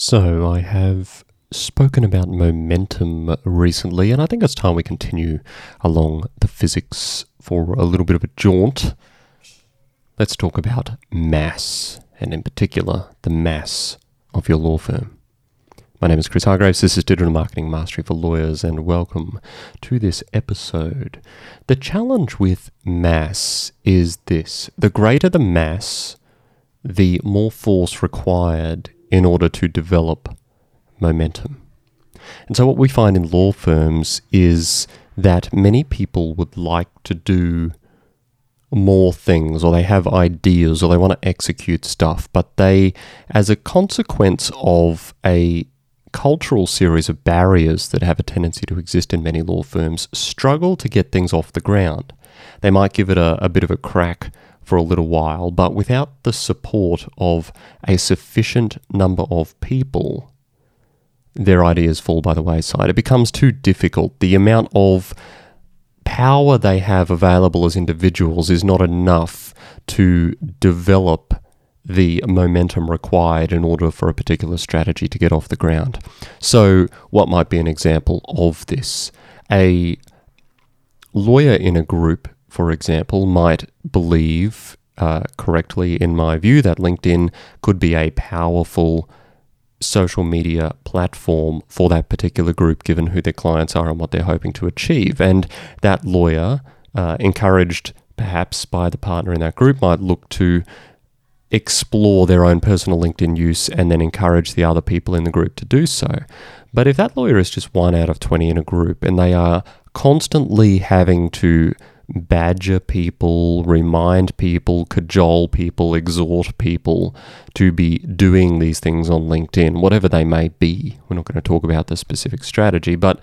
So, I have spoken about momentum recently, and I think it's time we continue along the physics for a little bit of a jaunt. Let's talk about mass, and in particular, the mass of your law firm. My name is Chris Hargraves. This is Digital Marketing Mastery for Lawyers, and welcome to this episode. The challenge with mass is this the greater the mass, the more force required in order to develop momentum. And so, what we find in law firms is that many people would like to do more things, or they have ideas, or they want to execute stuff, but they, as a consequence of a cultural series of barriers that have a tendency to exist in many law firms, struggle to get things off the ground. They might give it a, a bit of a crack for a little while, but without the support of a sufficient number of people, their ideas fall by the wayside. It becomes too difficult. The amount of power they have available as individuals is not enough to develop the momentum required in order for a particular strategy to get off the ground. So, what might be an example of this? A lawyer in a group for example, might believe uh, correctly, in my view, that LinkedIn could be a powerful social media platform for that particular group, given who their clients are and what they're hoping to achieve. And that lawyer, uh, encouraged perhaps by the partner in that group, might look to explore their own personal LinkedIn use and then encourage the other people in the group to do so. But if that lawyer is just one out of 20 in a group and they are constantly having to badger people, remind people, cajole people, exhort people to be doing these things on LinkedIn, whatever they may be. We're not going to talk about the specific strategy, but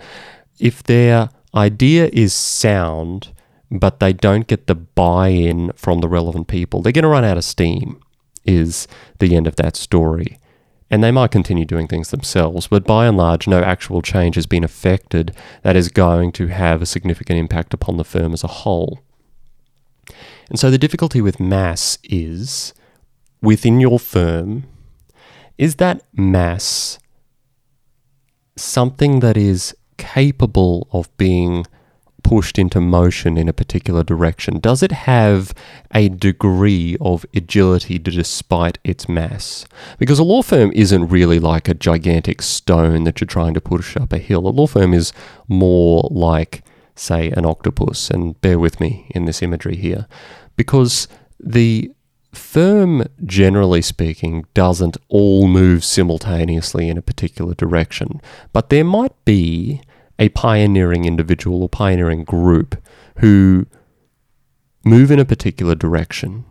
if their idea is sound, but they don't get the buy in from the relevant people, they're going to run out of steam, is the end of that story and they might continue doing things themselves, but by and large, no actual change has been affected that is going to have a significant impact upon the firm as a whole. And so the difficulty with mass is within your firm, is that mass something that is capable of being pushed into motion in a particular direction? Does it have a degree of agility despite its mass? Because a law firm isn't really like a gigantic stone that you're trying to push up a hill. A law firm is more like, say, an octopus. And bear with me in this imagery here. Because the firm, generally speaking, doesn't all move simultaneously in a particular direction, but there might be a pioneering individual or pioneering group who move in a particular direction,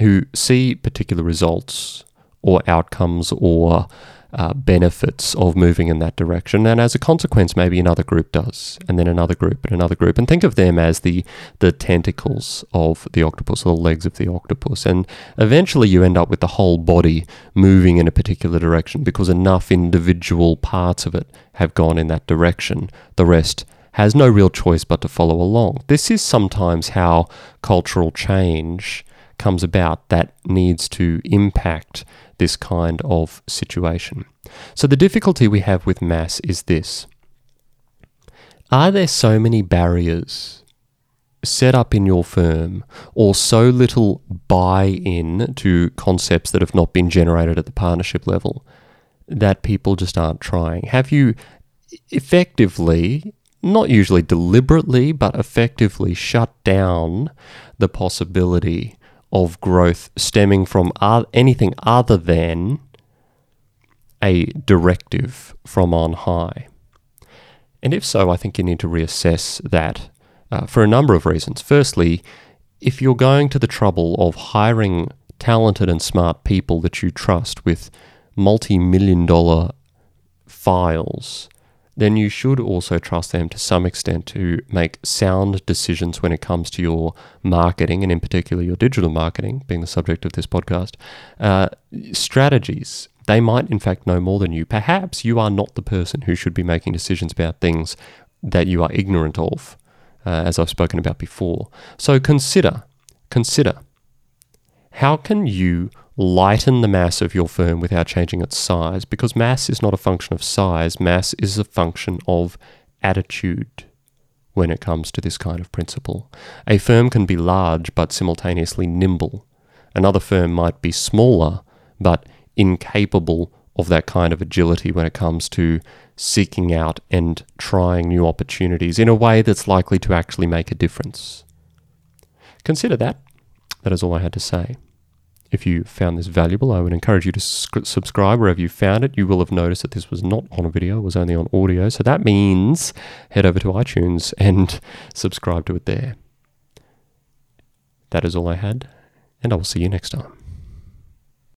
who see particular results or outcomes or uh, benefits of moving in that direction. And as a consequence, maybe another group does, and then another group, and another group. And think of them as the, the tentacles of the octopus, or the legs of the octopus. And eventually you end up with the whole body moving in a particular direction because enough individual parts of it have gone in that direction. The rest has no real choice but to follow along. This is sometimes how cultural change comes about that needs to impact this kind of situation. So, the difficulty we have with mass is this Are there so many barriers set up in your firm, or so little buy in to concepts that have not been generated at the partnership level, that people just aren't trying? Have you effectively, not usually deliberately, but effectively shut down the possibility of growth stemming from anything other than a directive from on high? And if so, I think you need to reassess that uh, for a number of reasons. Firstly, if you're going to the trouble of hiring talented and smart people that you trust with multi million dollar files then you should also trust them to some extent to make sound decisions when it comes to your marketing, and in particular your digital marketing, being the subject of this podcast, uh, strategies. They might, in fact, know more than you. Perhaps you are not the person who should be making decisions about things that you are ignorant of, uh, as I've spoken about before. So consider, consider how can you lighten the mass of your firm without changing its size because mass is not a function of size, mass is a function of attitude when it comes to this kind of principle. A firm can be large but simultaneously nimble. Another firm might be smaller but incapable of that kind of agility when it comes to seeking out and trying new opportunities in a way that's likely to actually make a difference. Consider that. That is all I had to say. If you found this valuable, I would encourage you to subscribe wherever you found it. You will have noticed that this was not on a video, it was only on audio. So that means head over to iTunes and subscribe to it there. That is all I had, and I will see you next time.